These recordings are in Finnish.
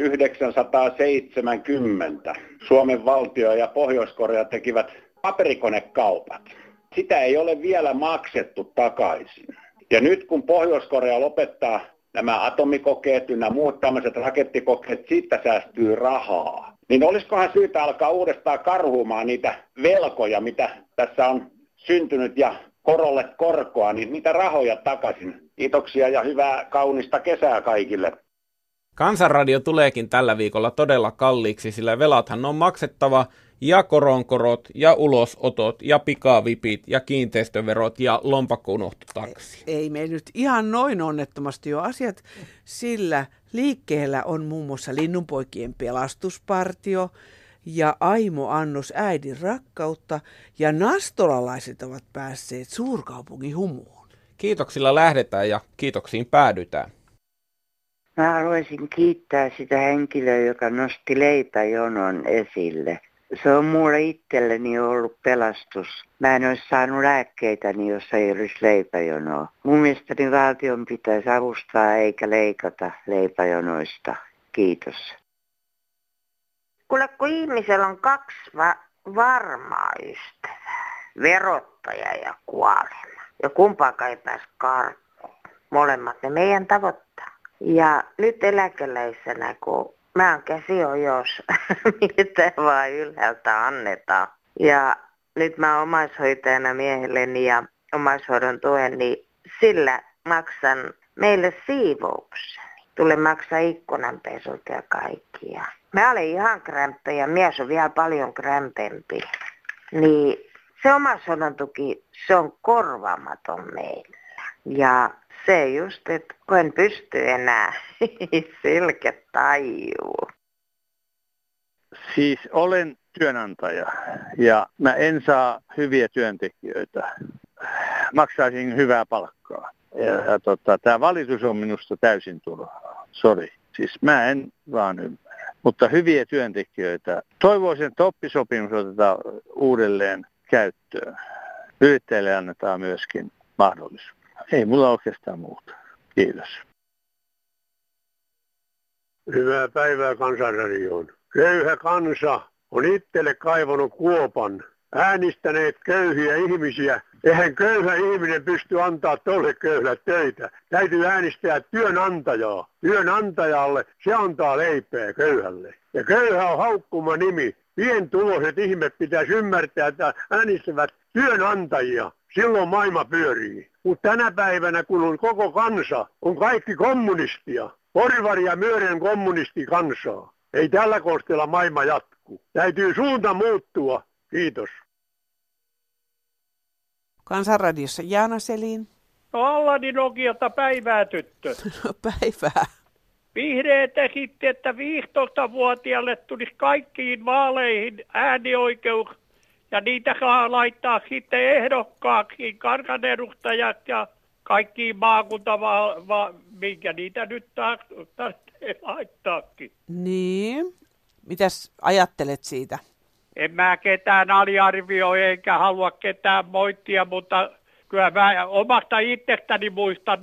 1970 Suomen valtio ja Pohjois-Korea tekivät paperikonekaupat. Sitä ei ole vielä maksettu takaisin. Ja nyt kun Pohjois-Korea lopettaa nämä atomikokeet ja muut tämmöiset rakettikokeet, siitä säästyy rahaa. Niin olisikohan syytä alkaa uudestaan karhumaan niitä velkoja, mitä tässä on syntynyt ja korolle korkoa, niin niitä rahoja takaisin. Kiitoksia ja hyvää kaunista kesää kaikille. Kansanradio tuleekin tällä viikolla todella kalliiksi, sillä velathan on maksettava ja koronkorot ja ulosotot ja pikavipit ja kiinteistöverot ja lompakko taksi. Ei me nyt ihan noin onnettomasti jo asiat, sillä liikkeellä on muun muassa Linnunpoikien pelastuspartio ja Aimo Annos äidin rakkautta ja nastolalaiset ovat päässeet suurkaupungin humuun. Kiitoksilla lähdetään ja kiitoksiin päädytään. Mä haluaisin kiittää sitä henkilöä, joka nosti leipäjonon esille. Se on mulle itselleni ollut pelastus. Mä en olisi saanut lääkkeitäni, jos ei olisi leipäjonoa. Mun mielestäni valtion pitäisi avustaa eikä leikata leipäjonoista. Kiitos. Kuule, kun ihmisellä on kaksi va- varmaa ystävää, verottaja ja kuolema, ja kumpaakaan ei pääse karkuun. Molemmat ne meidän tavoittaa. Ja nyt eläkeläisenä, kun mä oon jos, mitä vaan ylhäältä annetaan. Ja nyt mä oon omaishoitajana miehelleni ja omaishoidon tuen, niin sillä maksan meille siivouksen. Tule maksaa ikkunanpesut ja kaikki. Ja mä olen ihan krämppä ja mies on vielä paljon krämpempi. Niin se omaishoidon tuki, se on korvaamaton meillä. Ja se just, että kun en pysty enää, selkä tajuu. Siis olen työnantaja ja mä en saa hyviä työntekijöitä. Maksaisin hyvää palkkaa. Ja, ja tota, tämä valitus on minusta täysin turhaa. Sori. Siis mä en vaan ymmärrä. Mutta hyviä työntekijöitä. Toivoisin, että oppisopimus otetaan uudelleen käyttöön. Yrittäjille annetaan myöskin mahdollisuus. Ei mulla oikeastaan muuta. Kiitos. Hyvää päivää kansanradioon. Köyhä kansa on itselle kaivannut kuopan. Äänistäneet köyhiä ihmisiä. Eihän köyhä ihminen pysty antaa tolle köyhä töitä. Täytyy äänestää työnantajaa. Työnantajalle se antaa leipää köyhälle. Ja köyhä on haukkuma nimi. Pientuloiset ihmet pitäisi ymmärtää, että äänestävät työnantajia. Silloin maailma pyörii. Mutta tänä päivänä, kun on koko kansa, on kaikki kommunistia. Porvari ja myöden kommunisti kansaa. Ei tällä kosteella maailma jatku. Täytyy suunta muuttua. Kiitos. Kansanradiossa Jaana Selin. No Allani Nokialta päivää tyttö. No päivää. Vihreät esitti, että 15-vuotiaalle tulisi kaikkiin vaaleihin äänioikeus ja niitä saa laittaa sitten ehdokkaaksi kansanedustajat ja kaikki maakunta, va, va, minkä niitä nyt tarvitsee laittaakin. Niin. Mitäs ajattelet siitä? En mä ketään aliarvioi eikä halua ketään moittia, mutta kyllä mä omasta itsestäni muistan,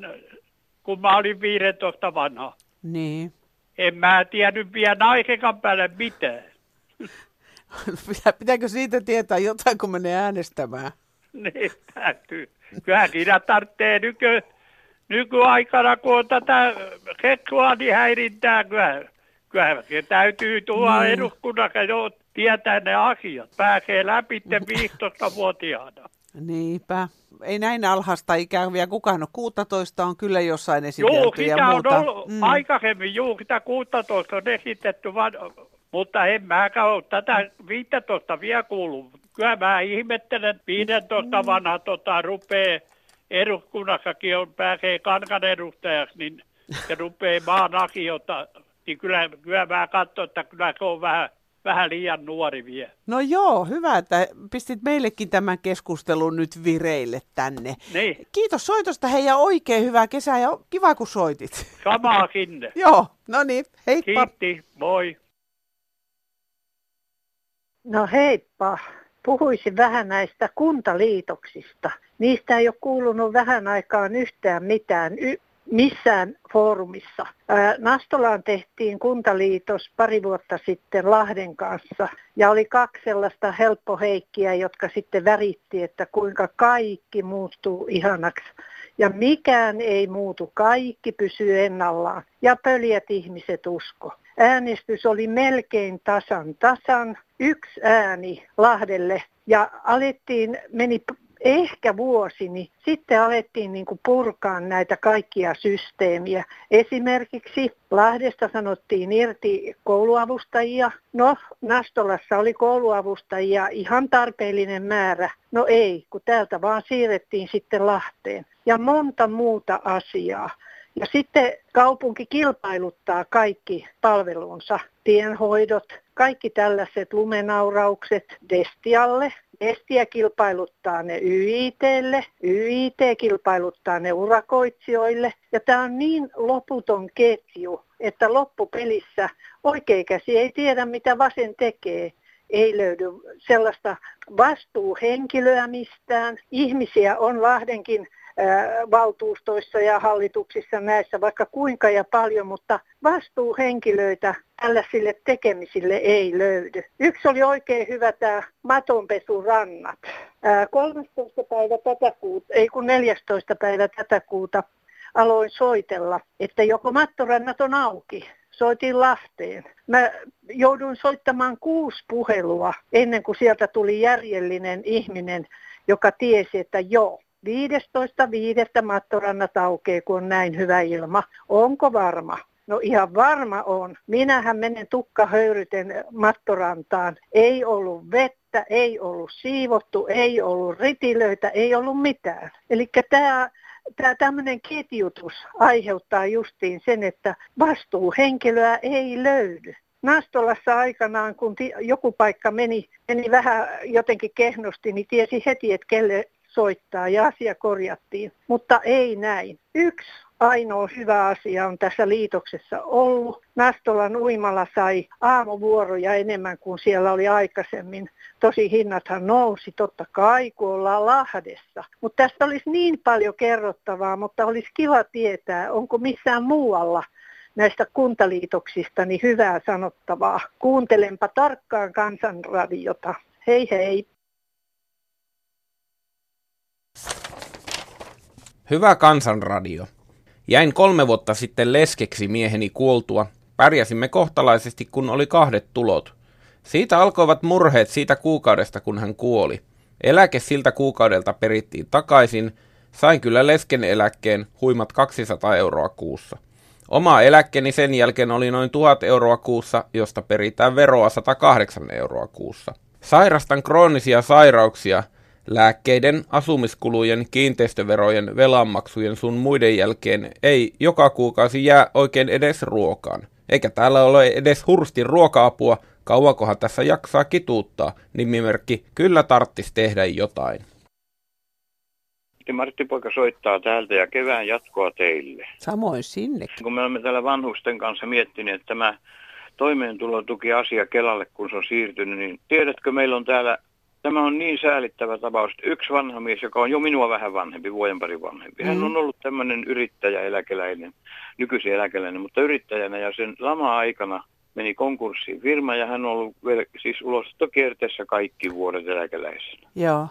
kun mä olin 15 vanha. Niin. En mä tiennyt vielä naisekan päälle mitään. Pitääkö siitä tietää jotain, kun menee äänestämään? Niin, täytyy. Kyllä siinä tarvitsee nyky, nykyaikana, kun on tätä seksuaalihäirintää, kyllä, kyllä se täytyy tulla niin. eduskunnassa jo tietää ne asiat. Pääsee läpi 15-vuotiaana. Niinpä. Ei näin alhasta ikään vielä kukaan ole. 16 on kyllä jossain esitelty Joo, sitä ja muuta. on ollut mm. aikaisemmin, juu, sitä 16 on esitetty, vaan mutta en mäkään ole tätä 15 vielä kuullut. Kyllä mä ihmettelen, 15 vanha tota, rupeaa eduskunnassakin on, pääsee kansanedustajaksi, niin se rupeaa maan asioita, niin kyllä, kyllä mä katson, että kyllä se on vähän, vähän liian nuori vielä. No joo, hyvä, että pistit meillekin tämän keskustelun nyt vireille tänne. Niin. Kiitos soitosta hei ja oikein hyvää kesää ja kiva kun soitit. Samaa sinne. joo, no niin, heippa. Kiitti, moi. No heippa. Puhuisin vähän näistä kuntaliitoksista. Niistä ei ole kuulunut vähän aikaan yhtään mitään. Y- missään foorumissa. Nastolaan tehtiin kuntaliitos pari vuotta sitten Lahden kanssa ja oli kaksi sellaista helppoheikkiä, jotka sitten väritti, että kuinka kaikki muuttuu ihanaksi. Ja mikään ei muutu, kaikki pysyy ennallaan. Ja pöljät ihmiset usko. Äänestys oli melkein tasan tasan, yksi ääni Lahdelle ja alettiin, meni ehkä vuosi, niin sitten alettiin niin kuin purkaa näitä kaikkia systeemiä. Esimerkiksi Lahdesta sanottiin irti kouluavustajia. No, Nastolassa oli kouluavustajia ihan tarpeellinen määrä. No ei, kun täältä vaan siirrettiin sitten Lahteen. Ja monta muuta asiaa. Ja sitten kaupunki kilpailuttaa kaikki palvelunsa, tienhoidot, kaikki tällaiset lumenauraukset Destialle. Destia kilpailuttaa ne YITlle, YIT kilpailuttaa ne urakoitsijoille. Ja tämä on niin loputon ketju, että loppupelissä oikea käsi ei tiedä, mitä vasen tekee ei löydy sellaista vastuuhenkilöä mistään. Ihmisiä on Lahdenkin valtuustoissa ja hallituksissa näissä vaikka kuinka ja paljon, mutta vastuuhenkilöitä tällaisille tekemisille ei löydy. Yksi oli oikein hyvä tämä matonpesurannat. 13. päivä tätä kuuta, ei kun 14. päivä tätä kuuta aloin soitella, että joko mattorannat on auki. Soitin Lahteen. Mä jouduin soittamaan kuusi puhelua ennen kuin sieltä tuli järjellinen ihminen, joka tiesi, että joo, 15.5. mattorannat aukeaa, kun on näin hyvä ilma. Onko varma? No ihan varma on. Minähän menen tukkahöyryten mattorantaan. Ei ollut vettä, ei ollut siivottu, ei ollut ritilöitä, ei ollut mitään. Eli tämä tämä tämmöinen ketjutus aiheuttaa justiin sen, että vastuuhenkilöä ei löydy. Nastolassa aikanaan, kun joku paikka meni, meni vähän jotenkin kehnosti, niin tiesi heti, että kelle soittaa ja asia korjattiin, mutta ei näin. Yksi ainoa hyvä asia on tässä liitoksessa ollut. Nastolan uimalla sai aamuvuoroja enemmän kuin siellä oli aikaisemmin. Tosi hinnathan nousi totta kai, kun ollaan Lahdessa. Mutta tästä olisi niin paljon kerrottavaa, mutta olisi kiva tietää, onko missään muualla näistä kuntaliitoksista niin hyvää sanottavaa. Kuuntelenpa tarkkaan kansanradiota. Hei hei! Hyvä kansanradio. Jäin kolme vuotta sitten leskeksi mieheni kuoltua. Pärjäsimme kohtalaisesti, kun oli kahdet tulot. Siitä alkoivat murheet siitä kuukaudesta, kun hän kuoli. Eläke siltä kuukaudelta perittiin takaisin. Sain kyllä lesken eläkkeen huimat 200 euroa kuussa. Oma eläkkeeni sen jälkeen oli noin 1000 euroa kuussa, josta peritään veroa 108 euroa kuussa. Sairastan kroonisia sairauksia – Lääkkeiden, asumiskulujen, kiinteistöverojen, velanmaksujen sun muiden jälkeen ei joka kuukausi jää oikein edes ruokaan. Eikä täällä ole edes hurstin ruoka-apua, kauankohan tässä jaksaa kituuttaa, nimimerkki kyllä tarttis tehdä jotain. Martti Poika soittaa täältä ja kevään jatkoa teille. Samoin sinne. Kun me olemme täällä vanhusten kanssa miettineet, että tämä toimeentulotuki-asia Kelalle, kun se on siirtynyt, niin tiedätkö, meillä on täällä Tämä on niin säälittävä tapaus. Yksi vanha mies, joka on jo minua vähän vanhempi, vuoden pari vanhempi. Hän mm. on ollut tämmöinen yrittäjä, eläkeläinen, nykyisin eläkeläinen, mutta yrittäjänä ja sen lama-aikana meni konkurssiin firma ja hän on ollut vielä, siis ulosottokierteessä kaikki vuodet eläkeläisenä. Joo.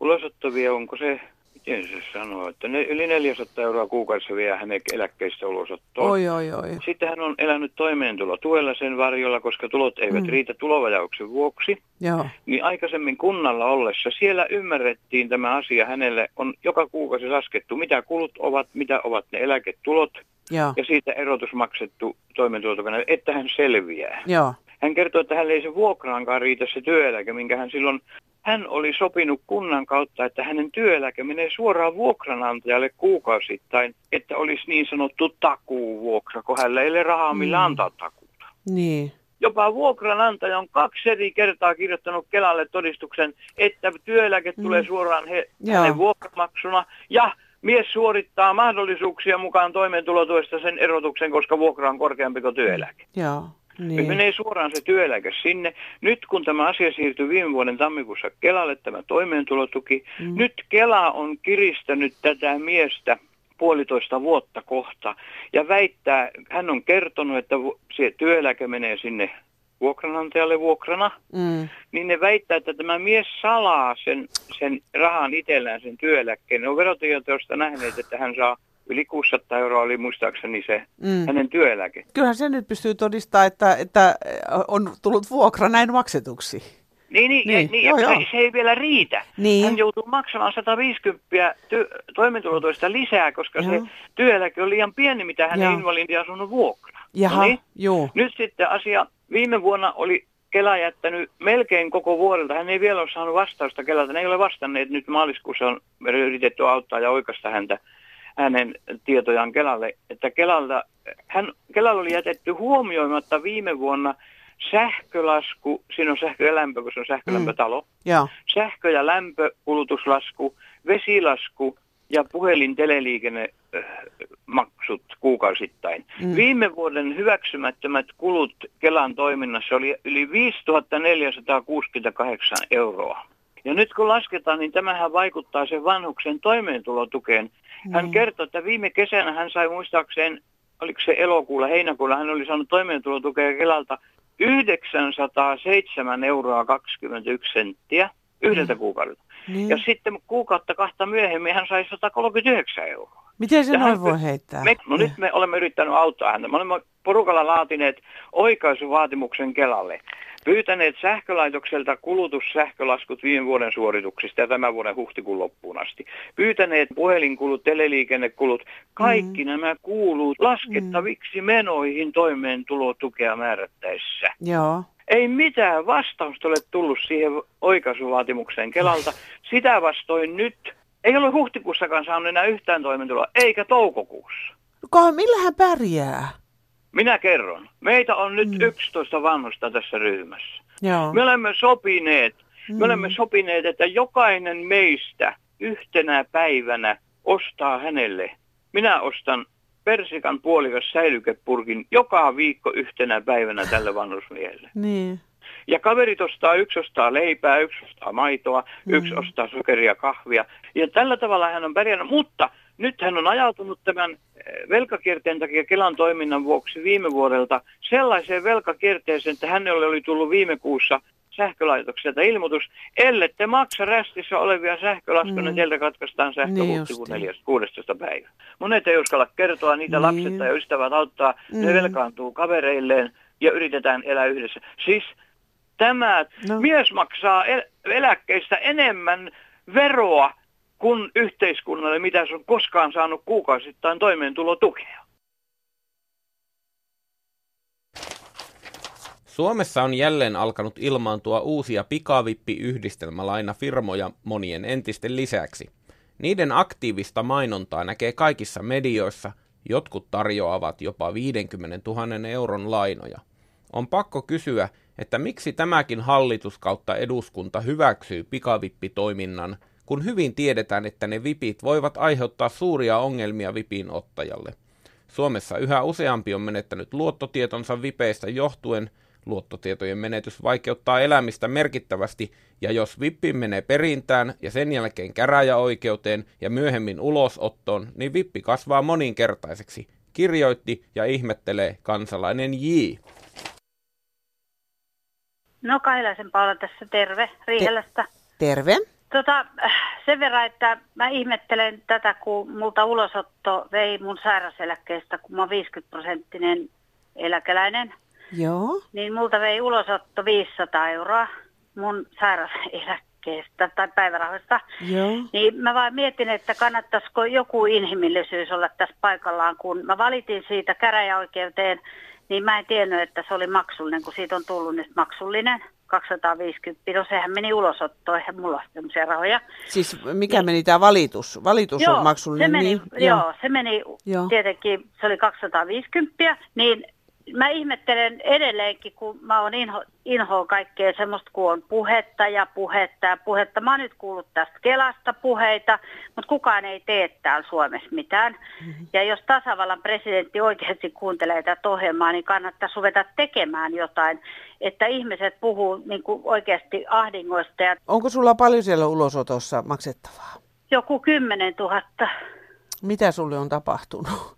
Ulosottovia, onko se se sanoo, että ne, yli 400 euroa kuukaudessa vie hänen eläkkeistä ulosottoon. Oi, oi, oi. Sitten hän on elänyt toimeentulotuella sen varjolla, koska tulot eivät mm. riitä tulovajauksen vuoksi. Joo. Niin aikaisemmin kunnalla ollessa siellä ymmärrettiin tämä asia. Hänelle on joka kuukausi laskettu, mitä kulut ovat, mitä ovat ne eläketulot. Joo. Ja siitä erotus maksettu toimeentulotukena, että hän selviää. Joo. Hän kertoi, että hän ei se vuokraankaan riitä se työeläke, minkä hän silloin hän oli sopinut kunnan kautta, että hänen työeläke menee suoraan vuokranantajalle kuukausittain, että olisi niin sanottu takuuvuokra, kun hänellä ei ole rahaa millä mm. antaa takuuta. Niin. Jopa vuokranantaja on kaksi eri kertaa kirjoittanut Kelalle todistuksen, että työeläke mm. tulee suoraan he, hänen vuokramaksuna ja mies suorittaa mahdollisuuksia mukaan toimeentulotuesta sen erotuksen, koska vuokra on korkeampi kuin työeläke. Joo. Niin. Me menee suoraan se työeläke sinne. Nyt kun tämä asia siirtyi viime vuoden tammikuussa Kelalle, tämä toimeentulotuki, mm. nyt Kela on kiristänyt tätä miestä puolitoista vuotta kohta. Ja väittää, hän on kertonut, että se työeläke menee sinne vuokranantajalle vuokrana, mm. niin ne väittää, että tämä mies salaa sen, sen rahan itsellään, sen työeläkkeen. Ne on verotietoista nähneet, että hän saa yli 600 euroa oli muistaakseni se mm. hänen työeläke. Kyllähän se nyt pystyy todistamaan, että, että on tullut vuokra näin maksetuksi. Niin, niin, niin, niin joo, joo. Se, ei vielä riitä. Niin. Hän joutuu maksamaan 150 ty- toimeentulotoista lisää, koska joo. se työeläke on liian pieni, mitä hän invalidiasunnon vuokra. Jaha, no niin? joo. Nyt sitten asia, viime vuonna oli Kela jättänyt melkein koko vuodelta. Hän ei vielä ole saanut vastausta Kelalta. Ne ei ole vastanneet. Nyt maaliskuussa on yritetty auttaa ja oikaista häntä hänen tietojaan Kelalle, että Kelalta, hän, Kelalla oli jätetty huomioimatta viime vuonna sähkölasku, siinä on sähkö ja lämpö, kun se on sähkölämpötalo, mm. sähkö- ja lämpökulutuslasku, vesilasku ja puhelin teleliikennemaksut kuukausittain. Mm. Viime vuoden hyväksymättömät kulut Kelan toiminnassa oli yli 5468 euroa. Ja nyt kun lasketaan, niin tämähän vaikuttaa sen vanhuksen toimeentulotukeen. Hän mm. kertoi, että viime kesänä hän sai muistaakseen, oliko se elokuulla, heinäkuulla, hän oli saanut toimeentulotukea Kelalta 907 euroa 21 senttiä yhdeltä mm. kuukaudelta. Niin. Ja sitten kuukautta kahta myöhemmin hän sai 139 euroa. Miten se noin voi heittää? Me, no nyt me olemme yrittäneet auttaa häntä. Me olemme porukalla laatineet oikaisuvaatimuksen Kelalle pyytäneet sähkölaitokselta kulutussähkölaskut viime vuoden suorituksista ja tämän vuoden huhtikuun loppuun asti. Pyytäneet puhelinkulut, teleliikennekulut, kaikki mm. nämä kuuluu laskettaviksi mm. menoihin toimeentulotukea määrättäessä. Joo. Ei mitään vastausta ole tullut siihen oikaisuvaatimukseen Kelalta. Sitä vastoin nyt ei ole huhtikuussakaan saanut enää yhtään toimeentuloa, eikä toukokuussa. Kohan, millä hän pärjää? Minä kerron. Meitä on nyt mm. 11 vanhusta tässä ryhmässä. Joo. Me olemme sopineet, mm. me olemme sopineet, että jokainen meistä yhtenä päivänä ostaa hänelle. Minä ostan persikan puolikas säilykepurkin joka viikko yhtenä päivänä tälle vanhusmiehelle. niin. Ja kaverit ostaa, yksi ostaa leipää, yksi ostaa maitoa, mm. yksi ostaa sokeria, kahvia. Ja tällä tavalla hän on pärjännyt, mutta nyt hän on ajautunut tämän eh, velkakierteen takia Kelan toiminnan vuoksi viime vuodelta sellaiseen velkakierteeseen, että hänelle oli tullut viime kuussa sähkölaitokselta ilmoitus, ellette maksa rästissä olevia sähkölaskuja, niin mm. teiltä katkaistaan sähkö niin 16. päivä. Monet ei uskalla kertoa, niitä niin. lapset ja ystävät auttaa, mm. ne velkaantuu kavereilleen ja yritetään elää yhdessä. Siis tämä no. mies maksaa el- eläkkeistä enemmän veroa kuin yhteiskunnalle, mitä se on koskaan saanut kuukausittain toimeentulotukea. Suomessa on jälleen alkanut ilmaantua uusia pikavippiyhdistelmälainafirmoja monien entisten lisäksi. Niiden aktiivista mainontaa näkee kaikissa medioissa, jotkut tarjoavat jopa 50 000 euron lainoja. On pakko kysyä, että miksi tämäkin hallitus kautta eduskunta hyväksyy pikavippitoiminnan kun hyvin tiedetään, että ne vipit voivat aiheuttaa suuria ongelmia vipin ottajalle. Suomessa yhä useampi on menettänyt luottotietonsa vipeistä johtuen, luottotietojen menetys vaikeuttaa elämistä merkittävästi, ja jos vippi menee perintään ja sen jälkeen käräjäoikeuteen ja myöhemmin ulosottoon, niin vippi kasvaa moninkertaiseksi, kirjoitti ja ihmettelee kansalainen J. No Kailaisen Paula tässä, terve Riihelästä. Te- terve. Tota, sen verran, että mä ihmettelen tätä, kun multa ulosotto vei mun sairaseläkkeestä, kun mä oon 50 prosenttinen eläkeläinen. Joo. Niin multa vei ulosotto 500 euroa mun sairaseläkkeestä tai päivärahoista. Joo. Niin mä vaan mietin, että kannattaisiko joku inhimillisyys olla tässä paikallaan, kun mä valitin siitä käräjäoikeuteen, niin mä en tiennyt, että se oli maksullinen, kun siitä on tullut nyt maksullinen. 250, no sehän meni ulosottoon, eihän mulla sellaisia rahoja. Siis mikä niin. meni tämä valitus? Valitus joo, on maksullinen? Se meni, niin, joo, joo, se meni joo. tietenkin, se oli 250, niin mä ihmettelen edelleenkin, kun mä oon inho, inhoa kaikkea semmoista, kun on puhetta ja puhetta ja puhetta. Mä oon nyt kuullut tästä Kelasta puheita, mutta kukaan ei tee täällä Suomessa mitään. Mm-hmm. Ja jos tasavallan presidentti oikeasti kuuntelee tätä ohjelmaa, niin kannattaa ruveta tekemään jotain, että ihmiset puhuu niin kuin oikeasti ahdingoista. Ja... Onko sulla paljon siellä ulosotossa maksettavaa? Joku 10 000. Mitä sulle on tapahtunut?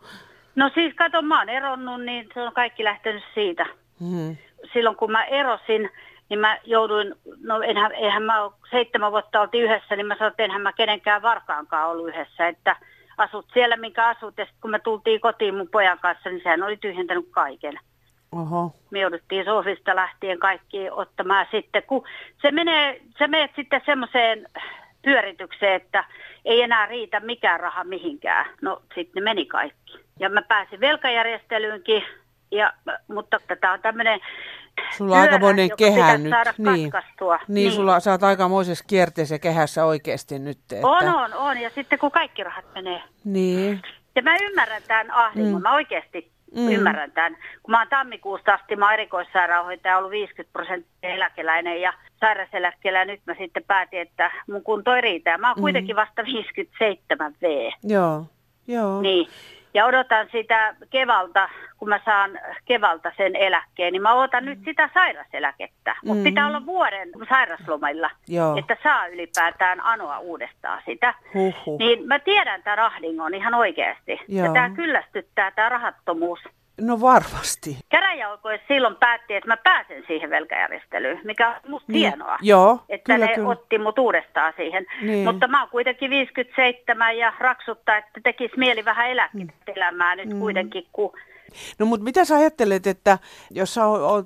No siis kato, mä oon eronnut, niin se on kaikki lähtenyt siitä. Mm. Silloin kun mä erosin, niin mä jouduin, no enhän, eihän mä ole, seitsemän vuotta oltiin yhdessä, niin mä sanoin, että enhän mä kenenkään varkaankaan ollut yhdessä, että asut siellä, minkä asut, ja sitten kun me tultiin kotiin mun pojan kanssa, niin sehän oli tyhjentänyt kaiken. Oho. Me jouduttiin Sofista lähtien kaikki ottamaan sitten, kun se menee, se menee sitten semmoiseen pyöritykseen, että ei enää riitä mikään raha mihinkään. No sitten ne meni kaikki. Ja mä pääsin velkajärjestelyynkin, ja, mutta tämä on tämmöinen Sulla on aikamoinen kehä nyt. Niin. niin. niin, sulla sä oot aikamoisessa kierteessä kehässä oikeasti nyt. Että... On, on, on. Ja sitten kun kaikki rahat menee. Niin. Ja mä ymmärrän tämän ahdingon. Mm. Mä oikeasti mm. ymmärrän tämän. Kun mä oon tammikuusta asti, mä erikoissairaanhoitaja ollut 50 prosenttia eläkeläinen ja sairauseläkkeellä. Ja nyt mä sitten päätin, että mun kunto ei riitä. Mä oon mm. kuitenkin vasta 57 V. Joo, joo. Niin ja odotan sitä kevalta, kun mä saan kevalta sen eläkkeen, niin mä odotan mm. nyt sitä sairaseläkettä. Mutta mm. pitää olla vuoden sairaslomilla, Joo. että saa ylipäätään anoa uudestaan sitä. Huhhuh. Niin mä tiedän tämän rahdingon ihan oikeasti. Joo. Ja tämä kyllästyttää tämä rahattomuus. No varmasti. Käräjäoikeus silloin päätti, että mä pääsen siihen velkajärjestelyyn, mikä on musta niin. hienoa. Joo, että kyllä, ne kyllä. otti mut uudestaan siihen. Niin. Mutta mä oon kuitenkin 57 ja raksuttaa, että tekisi mieli vähän eläkettä elämää nyt mm. kuitenkin, kun No mutta mitä sä ajattelet, että jos sä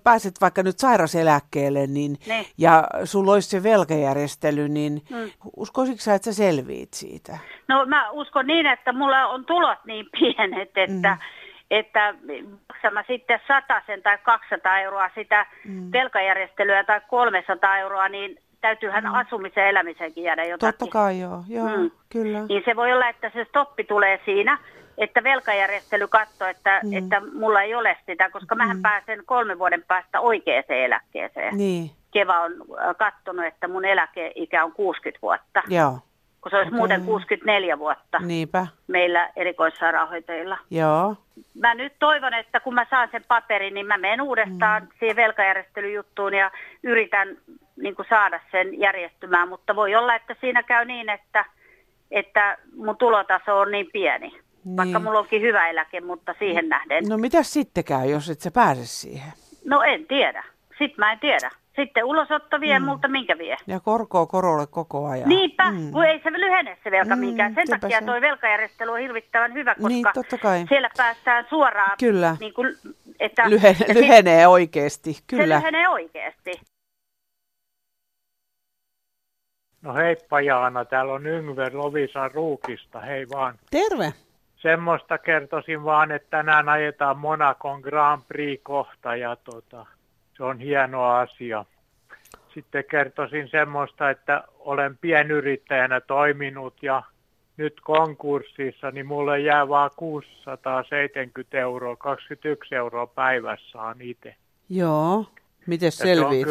pääset vaikka nyt sairaseläkkeelle niin, ne. ja sulla olisi se velkajärjestely, niin mm. uskoisitko sä, että sä selviit siitä? No mä uskon niin, että mulla on tulot niin pienet, että mm että maksan mä sitten sen tai 200 euroa sitä mm. velkajärjestelyä tai 300 euroa, niin täytyyhän mm. asumisen ja elämisenkin jäädä jotakin. Totta kai joo, joo mm. kyllä. Niin se voi olla, että se stoppi tulee siinä, että velkajärjestely katsoo, että, mm. että mulla ei ole sitä, koska mm. mähän pääsen kolmen vuoden päästä oikeaan eläkkeeseen. Niin. Keva on äh, katsonut, että mun eläkeikä on 60 vuotta. Joo kun se olisi okay. muuten 64 vuotta Niinpä. meillä erikoissairaanhoitajilla. Joo. Mä nyt toivon, että kun mä saan sen paperin, niin mä menen uudestaan mm. siihen velkajärjestelyjuttuun ja yritän niin kuin saada sen järjestymään, mutta voi olla, että siinä käy niin, että, että mun tulotaso on niin pieni. Niin. Vaikka mulla onkin hyvä eläke, mutta siihen nähden. No mitä sitten käy, jos et sä pääse siihen? No en tiedä. Sitten mä en tiedä. Sitten ulosotto vie mm. multa minkä vie. Ja korkoa korolle koko ajan. Niinpä, mm. kun ei se lyhene se velka mm, minkään. Sen takia se. toi velkajärjestely on hirvittävän hyvä, koska niin, totta kai. siellä päästään suoraan. Kyllä. Niin kuin, että, Lyhe, lyhenee sit, oikeasti, kyllä. Se lyhenee oikeasti. No heippa Jaana, täällä on Yngve Lovisa Ruukista, hei vaan. Terve. Semmoista kertoisin vaan, että tänään ajetaan Monacon Grand Prix kohta ja tota, se on hieno asia. Sitten kertoisin semmoista, että olen pienyrittäjänä toiminut ja nyt konkurssissa, niin mulle jää vaan 670 euroa, 21 euroa päivässä on itse. Joo, miten selviit?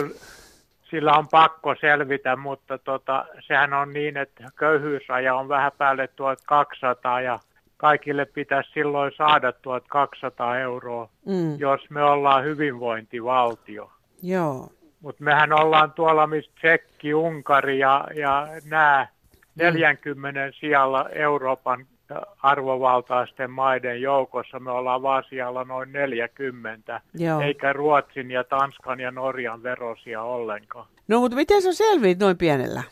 Sillä on pakko selvitä, mutta tota, sehän on niin, että köyhyysraja on vähän päälle 1200 ja kaikille pitäisi silloin saada 1200 euroa, mm. jos me ollaan hyvinvointivaltio. Joo. Mutta mehän ollaan tuolla, missä Tsekki, Unkari ja, ja nämä 40 mm. sijalla Euroopan arvovaltaisten maiden joukossa. Me ollaan vaan siellä noin 40, Joo. eikä Ruotsin ja Tanskan ja Norjan verosia ollenkaan. No mutta miten sä selviit noin pienellä?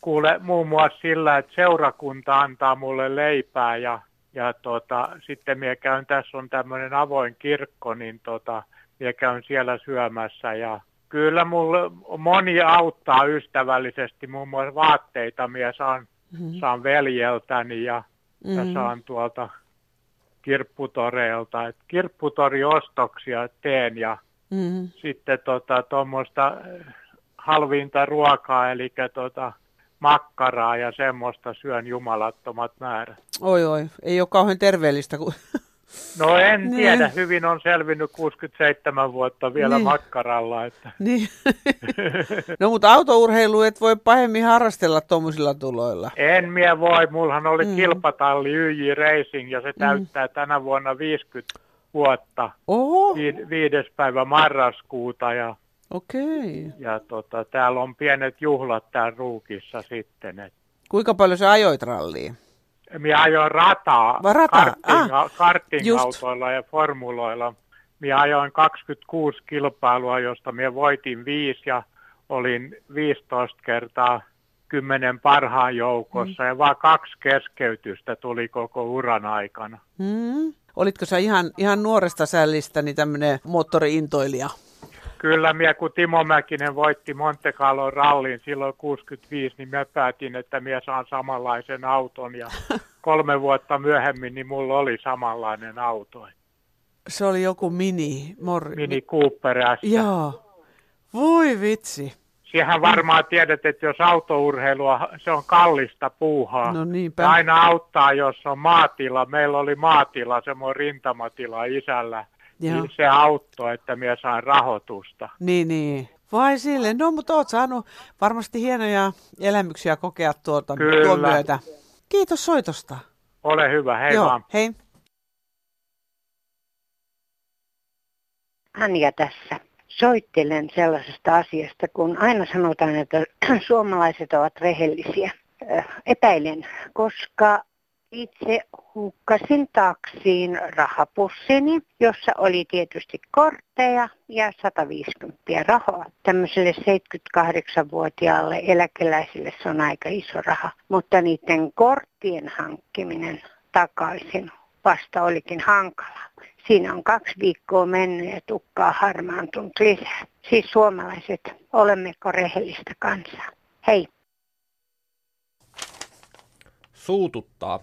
Kuule muun muassa sillä, että seurakunta antaa mulle leipää ja ja tota, sitten minä käyn, tässä on tämmöinen avoin kirkko, niin tota, minä käyn siellä syömässä ja kyllä mulle moni auttaa ystävällisesti, muun muassa vaatteita minä saan, mm-hmm. saan veljeltäni ja, mm-hmm. ja saan tuolta kirpputoreilta, että kirpputoriostoksia teen ja mm-hmm. sitten tuommoista tota, halvinta ruokaa, eli tota, makkaraa ja semmoista syön jumalattomat määrät. Oi oi, ei ole kauhean terveellistä. Kun... No en niin. tiedä, hyvin on selvinnyt 67 vuotta vielä niin. makkaralla. Että. Niin. no mutta autourheilu et voi pahemmin harrastella tuommoisilla tuloilla. En mie voi, mullahan oli mm. kilpatalli YJ Racing ja se mm. täyttää mm. tänä vuonna 50 vuotta. Oho. Vi- viides päivä marraskuuta ja Okei. Ja tota, täällä on pienet juhlat täällä Ruukissa sitten. Et... Kuinka paljon se ajoit ralliin? Minä ajoin rataa, Va, rata. karting, ah, karting-autoilla ja formuloilla. Minä ajoin 26 kilpailua, josta minä voitin viisi ja olin 15 kertaa kymmenen parhaan joukossa mm. ja vaan kaksi keskeytystä tuli koko uran aikana. Mm. Olitko sä ihan, ihan nuoresta sällistäni tämmöinen moottoriintoilija? Kyllä, minä kun Timo Mäkinen voitti Monte Carlo rallin silloin 65, niin mä päätin, että minä saan samanlaisen auton ja kolme vuotta myöhemmin niin mulla oli samanlainen auto. Se oli joku mini, mor... Mini Cooper S. Joo. Voi vitsi. Siihen varmaan tiedät, että jos autourheilua, se on kallista puuhaa. No niinpä. Aina auttaa, jos on maatila. Meillä oli maatila, semmoinen rintamatila isällä. Joo. Niin se auttoi, että minä sain rahoitusta. Niin, niin. Vai sille? No, mutta oot saanut varmasti hienoja elämyksiä kokea tuota, tuon myötä. Kiitos soitosta. Ole hyvä, hei Joo, vaan. hei. Anja tässä. Soittelen sellaisesta asiasta, kun aina sanotaan, että suomalaiset ovat rehellisiä. Epäilen, koska itse hukkasin taksiin rahapussini, jossa oli tietysti kortteja ja 150 rahaa. Tämmöiselle 78-vuotiaalle eläkeläisille se on aika iso raha, mutta niiden korttien hankkiminen takaisin vasta olikin hankala. Siinä on kaksi viikkoa mennyt ja tukkaa harmaantunut lisää. Siis suomalaiset, olemmeko rehellistä kansaa? Hei! Suututtaa.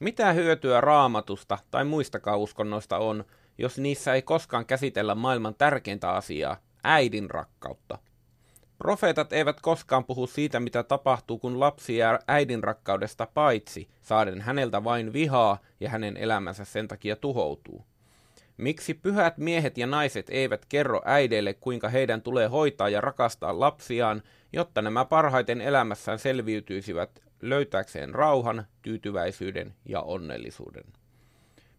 Mitä hyötyä raamatusta tai muistakaan uskonnoista on, jos niissä ei koskaan käsitellä maailman tärkeintä asiaa, äidin rakkautta? Profeetat eivät koskaan puhu siitä, mitä tapahtuu, kun lapsi jää äidin rakkaudesta paitsi, saaden häneltä vain vihaa ja hänen elämänsä sen takia tuhoutuu. Miksi pyhät miehet ja naiset eivät kerro äideille, kuinka heidän tulee hoitaa ja rakastaa lapsiaan, jotta nämä parhaiten elämässään selviytyisivät löytääkseen rauhan, tyytyväisyyden ja onnellisuuden?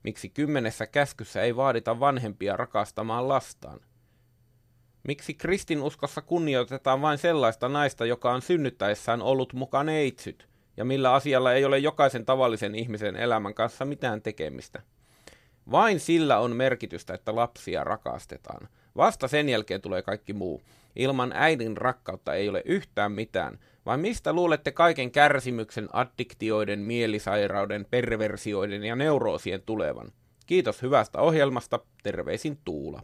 Miksi kymmenessä käskyssä ei vaadita vanhempia rakastamaan lastaan? Miksi kristinuskossa kunnioitetaan vain sellaista naista, joka on synnyttäessään ollut mukaan neitsyt, ja millä asialla ei ole jokaisen tavallisen ihmisen elämän kanssa mitään tekemistä? Vain sillä on merkitystä, että lapsia rakastetaan. Vasta sen jälkeen tulee kaikki muu. Ilman äidin rakkautta ei ole yhtään mitään. Vai mistä luulette kaiken kärsimyksen, addiktioiden, mielisairauden, perversioiden ja neuroosien tulevan? Kiitos hyvästä ohjelmasta. Terveisin Tuula.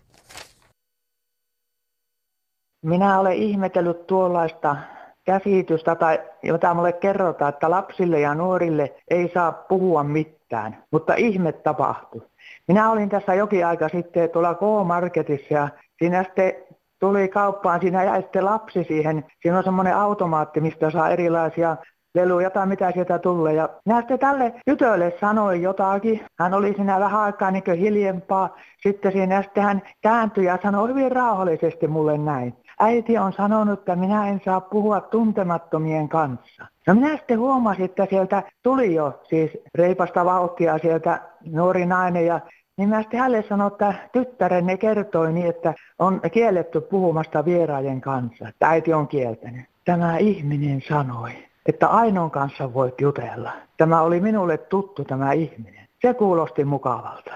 Minä olen ihmetellyt tuollaista käsitystä, tai jota mulle kerrotaan, että lapsille ja nuorille ei saa puhua mitään, mutta ihme tapahtui. Minä olin tässä jokin aika sitten tuolla K-Marketissa ja siinä sitten tuli kauppaan, siinä jäi sitten lapsi siihen. Siinä on semmoinen automaatti, mistä saa erilaisia leluja tai mitä sieltä tulee. Ja minä sitten tälle tytölle sanoin jotakin. Hän oli siinä vähän aikaa niin hiljempaa. Sitten siinä sitten hän kääntyi ja sanoi hyvin rauhallisesti mulle näin. Äiti on sanonut, että minä en saa puhua tuntemattomien kanssa. No minä sitten huomasin, että sieltä tuli jo siis reipasta vauhtia sieltä nuori nainen ja niin mä sitten hänelle sanoin, että tyttärenne kertoi niin, että on kielletty puhumasta vieraiden kanssa, että äiti on kieltänyt. Tämä ihminen sanoi, että Ainon kanssa voit jutella. Tämä oli minulle tuttu tämä ihminen. Se kuulosti mukavalta.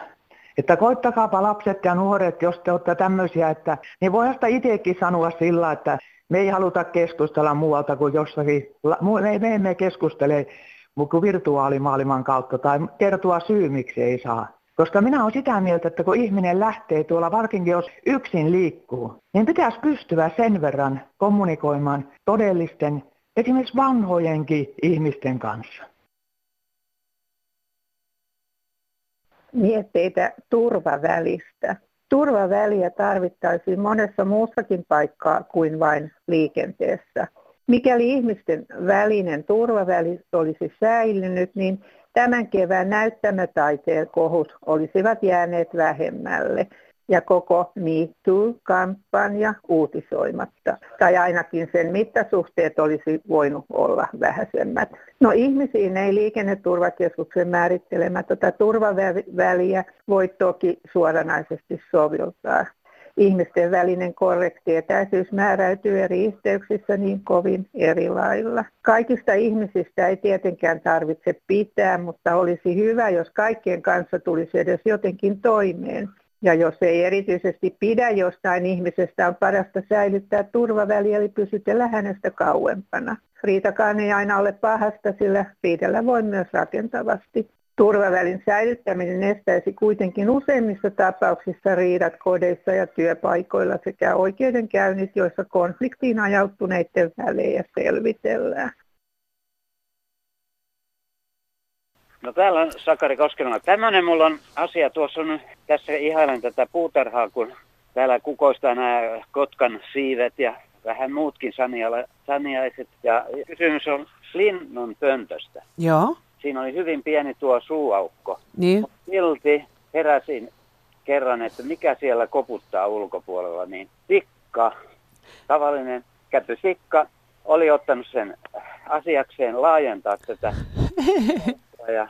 Että koittakaapa lapset ja nuoret, jos te olette tämmöisiä, että niin voi sitä itsekin sanoa sillä, että me ei haluta keskustella muualta kuin jossakin, me, me emme keskustele virtuaalimaailman kautta tai kertoa syy, miksi ei saa. Koska minä olen sitä mieltä, että kun ihminen lähtee tuolla, varsinkin jos yksin liikkuu, niin pitäisi pystyä sen verran kommunikoimaan todellisten, esimerkiksi vanhojenkin ihmisten kanssa. Mietteitä turvavälistä. Turvaväliä tarvittaisiin monessa muussakin paikkaa kuin vain liikenteessä. Mikäli ihmisten välinen turvaväli olisi säilynyt, niin Tämän kevään näyttämötaiteen kohut olisivat jääneet vähemmälle ja koko MeToo-kampanja uutisoimatta. Tai ainakin sen mittasuhteet olisi voinut olla vähäisemmät. No ihmisiin ei liikenneturvakeskuksen määrittelemä tätä turvaväliä voi toki suoranaisesti soviltaa. Ihmisten välinen korrekti etäisyys määräytyy eri yhteyksissä niin kovin eri lailla. Kaikista ihmisistä ei tietenkään tarvitse pitää, mutta olisi hyvä, jos kaikkien kanssa tulisi edes jotenkin toimeen. Ja jos ei erityisesti pidä jostain ihmisestä, on parasta säilyttää turvaväli eli pysytellä hänestä kauempana. Riitakaan ei aina ole pahasta, sillä riidellä voi myös rakentavasti. Turvavälin säilyttäminen estäisi kuitenkin useimmissa tapauksissa riidat kodeissa ja työpaikoilla sekä oikeudenkäynnit, joissa konfliktiin ajautuneiden välejä selvitellään. No täällä on Sakari Koskenala. Tämmöinen mulla on asia. Tuossa on, tässä ihailen tätä puutarhaa, kun täällä kukoistaa nämä kotkan siivet ja vähän muutkin saniala, saniaiset. Ja kysymys on linnun pöntöstä. Joo. Siinä oli hyvin pieni tuo suuaukko. Niin. Silti heräsin kerran, että mikä siellä koputtaa ulkopuolella, niin tikka, tavallinen käpysikka, oli ottanut sen asiakseen laajentaa tätä ja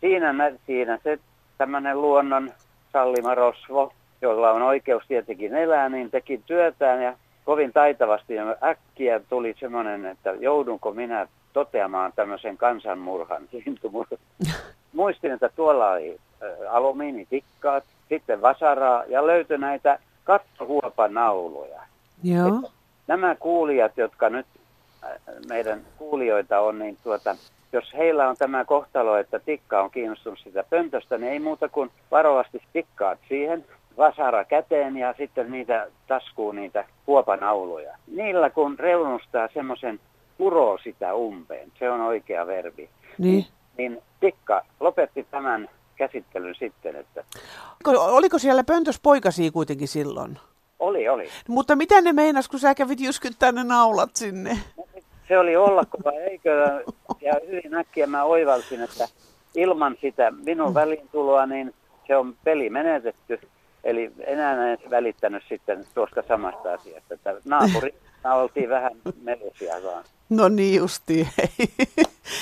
siinä, mä, siinä se tämmöinen luonnon sallima rosvo, jolla on oikeus tietenkin elää, niin teki työtään ja kovin taitavasti ja äkkiä tuli semmoinen, että joudunko minä toteamaan tämmöisen kansanmurhan, lintumurhan. Muistin, että tuolla oli alumiinitikkaat, sitten vasaraa ja löytyi näitä kattohuopanauloja. Joo. Että nämä kuulijat, jotka nyt meidän kuulijoita on, niin tuota, jos heillä on tämä kohtalo, että tikka on kiinnostunut sitä pöntöstä, niin ei muuta kuin varovasti tikkaat siihen, vasara käteen ja sitten niitä taskuun niitä huopanauluja. Niillä kun reunustaa semmoisen puroo sitä umpeen, se on oikea verbi. Niin. Niin tikka lopetti tämän käsittelyn sitten, että... Oliko siellä pöntös poikasia kuitenkin silloin? Oli, oli. Mutta mitä ne meinas, kun sä kävit jyskyttää ne naulat sinne? Se oli ollakova, eikö? Ja hyvin äkkiä mä oivalsin, että ilman sitä minun väliintuloa, niin se on peli menetetty. Eli enää en välittänyt sitten tuosta samasta asiasta. Naapuri oltiin vähän melusia vaan. No niin justi.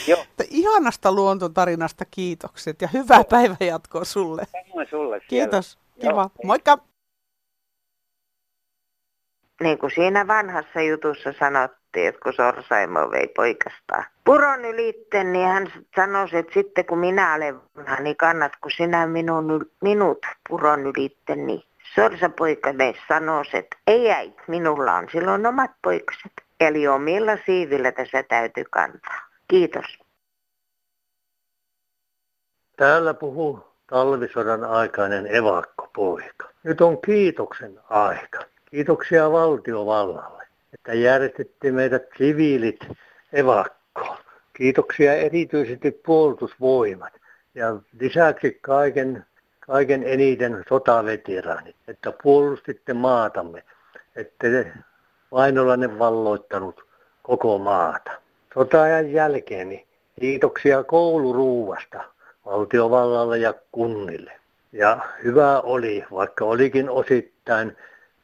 Joo. Ihanasta luontotarinasta kiitokset ja hyvää päivänjatkoa sulle. Samoin sulle. Kiitos. Siellä. Kiva. Joo, Moikka. Niin kuin siinä vanhassa jutussa sanottiin, että kun Sorsaimo vei poikastaan puron ylitte, niin hän sanoi, että sitten kun minä olen vanha, niin kannatko sinä minun, minut puron ylitte, niin Sorsapoikainen sanoi, että ei äit, minulla on silloin omat poikaset. Eli omilla siivillä tässä täytyy kantaa. Kiitos. Täällä puhuu talvisodan aikainen evakkopoika. Nyt on kiitoksen aika. Kiitoksia valtiovallalle, että järjestettiin meidät siviilit evakkoon. Kiitoksia erityisesti puolustusvoimat ja lisäksi kaiken, kaiken eniten sotaveteraanit, että puolustitte maatamme, että vainolainen valloittanut koko maata. Sotaajan jälkeen niin kiitoksia kouluruuvasta valtiovallalle ja kunnille. Ja hyvä oli, vaikka olikin osittain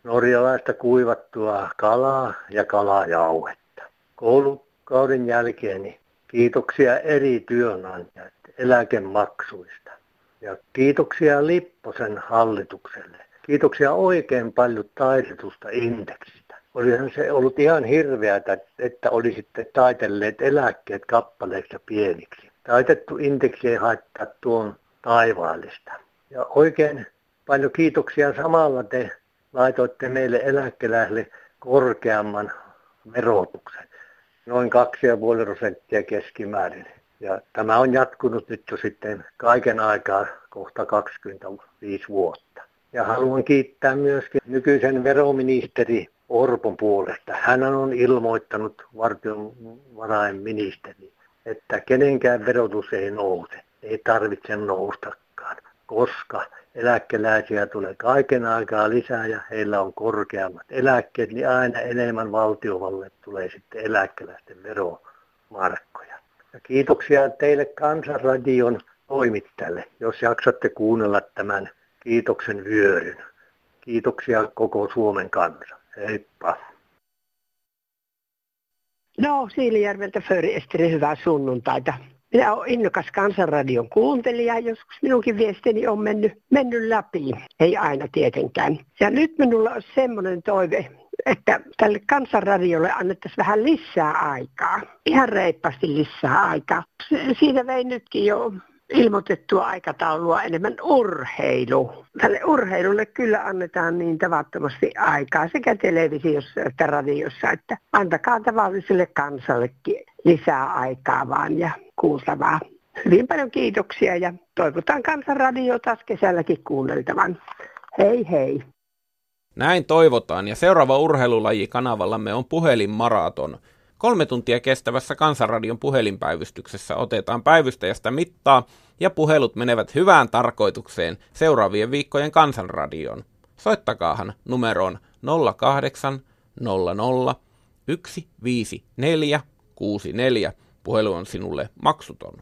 norjalaista kuivattua kalaa ja kalajauhetta. Koulukauden jälkeen niin kiitoksia eri työnantajat eläkemaksuista. Ja kiitoksia Lipposen hallitukselle. Kiitoksia oikein paljon taitetusta indeksistä. Olihan se ollut ihan hirveätä, että olisitte taitelleet eläkkeet kappaleiksi pieniksi. Taitettu indeksi ei haittaa tuon taivaallista. Ja oikein paljon kiitoksia samalla te laitoitte meille eläkeläisille korkeamman verotuksen, noin 2,5 prosenttia keskimäärin. Ja tämä on jatkunut nyt jo sitten kaiken aikaa kohta 25 vuotta. Ja haluan kiittää myöskin nykyisen veroministeri Orpon puolesta. Hän on ilmoittanut valtiovarainministeri, että kenenkään verotus ei nouse. Ei tarvitse noustakaan, koska eläkeläisiä tulee kaiken aikaa lisää ja heillä on korkeammat eläkkeet, niin aina enemmän valtiovalle tulee sitten eläkeläisten veromarkkoja. Ja kiitoksia teille Kansanradion toimittajalle, jos jaksatte kuunnella tämän kiitoksen vyöryn. Kiitoksia koko Suomen kansa. Heippa. No, Siilijärveltä Föri Esteri, hyvää sunnuntaita. Minä olen innokas kansanradion kuuntelija. Joskus minunkin viestini on mennyt, mennyt läpi. Ei aina tietenkään. Ja nyt minulla on semmoinen toive, että tälle kansanradiolle annettaisiin vähän lisää aikaa. Ihan reippaasti lisää aikaa. Siinä vei nytkin jo ilmoitettua aikataulua enemmän urheilu. Tälle urheilulle kyllä annetaan niin tavattomasti aikaa sekä televisiossa että radiossa, että antakaa tavalliselle kansallekin lisää aikaa vaan ja kuultavaa. Hyvin paljon kiitoksia ja toivotaan Kansanradio taas kesälläkin kuunneltavan. Hei hei! Näin toivotaan ja seuraava urheilulaji kanavallamme on puhelinmaraton. Kolme tuntia kestävässä Kansanradion puhelinpäivystyksessä otetaan päivystäjästä mittaa ja puhelut menevät hyvään tarkoitukseen seuraavien viikkojen Kansanradion. Soittakaahan numeroon 08 00 154 64. Puhelu on sinulle maksuton.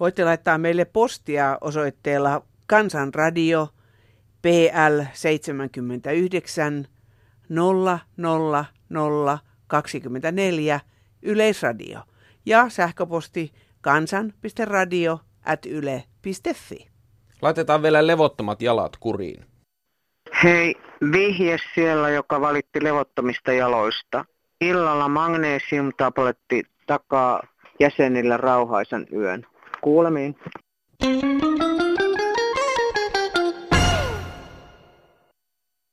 Voitte laittaa meille postia osoitteella Kansanradio PL 79 000 24 Yleisradio ja sähköposti kansan.radio at yle.fi. Laitetaan vielä levottomat jalat kuriin. Hei, vihje siellä, joka valitti levottomista jaloista. Illalla magnesiumtabletti takaa jäsenillä rauhaisen yön. Kuulemiin.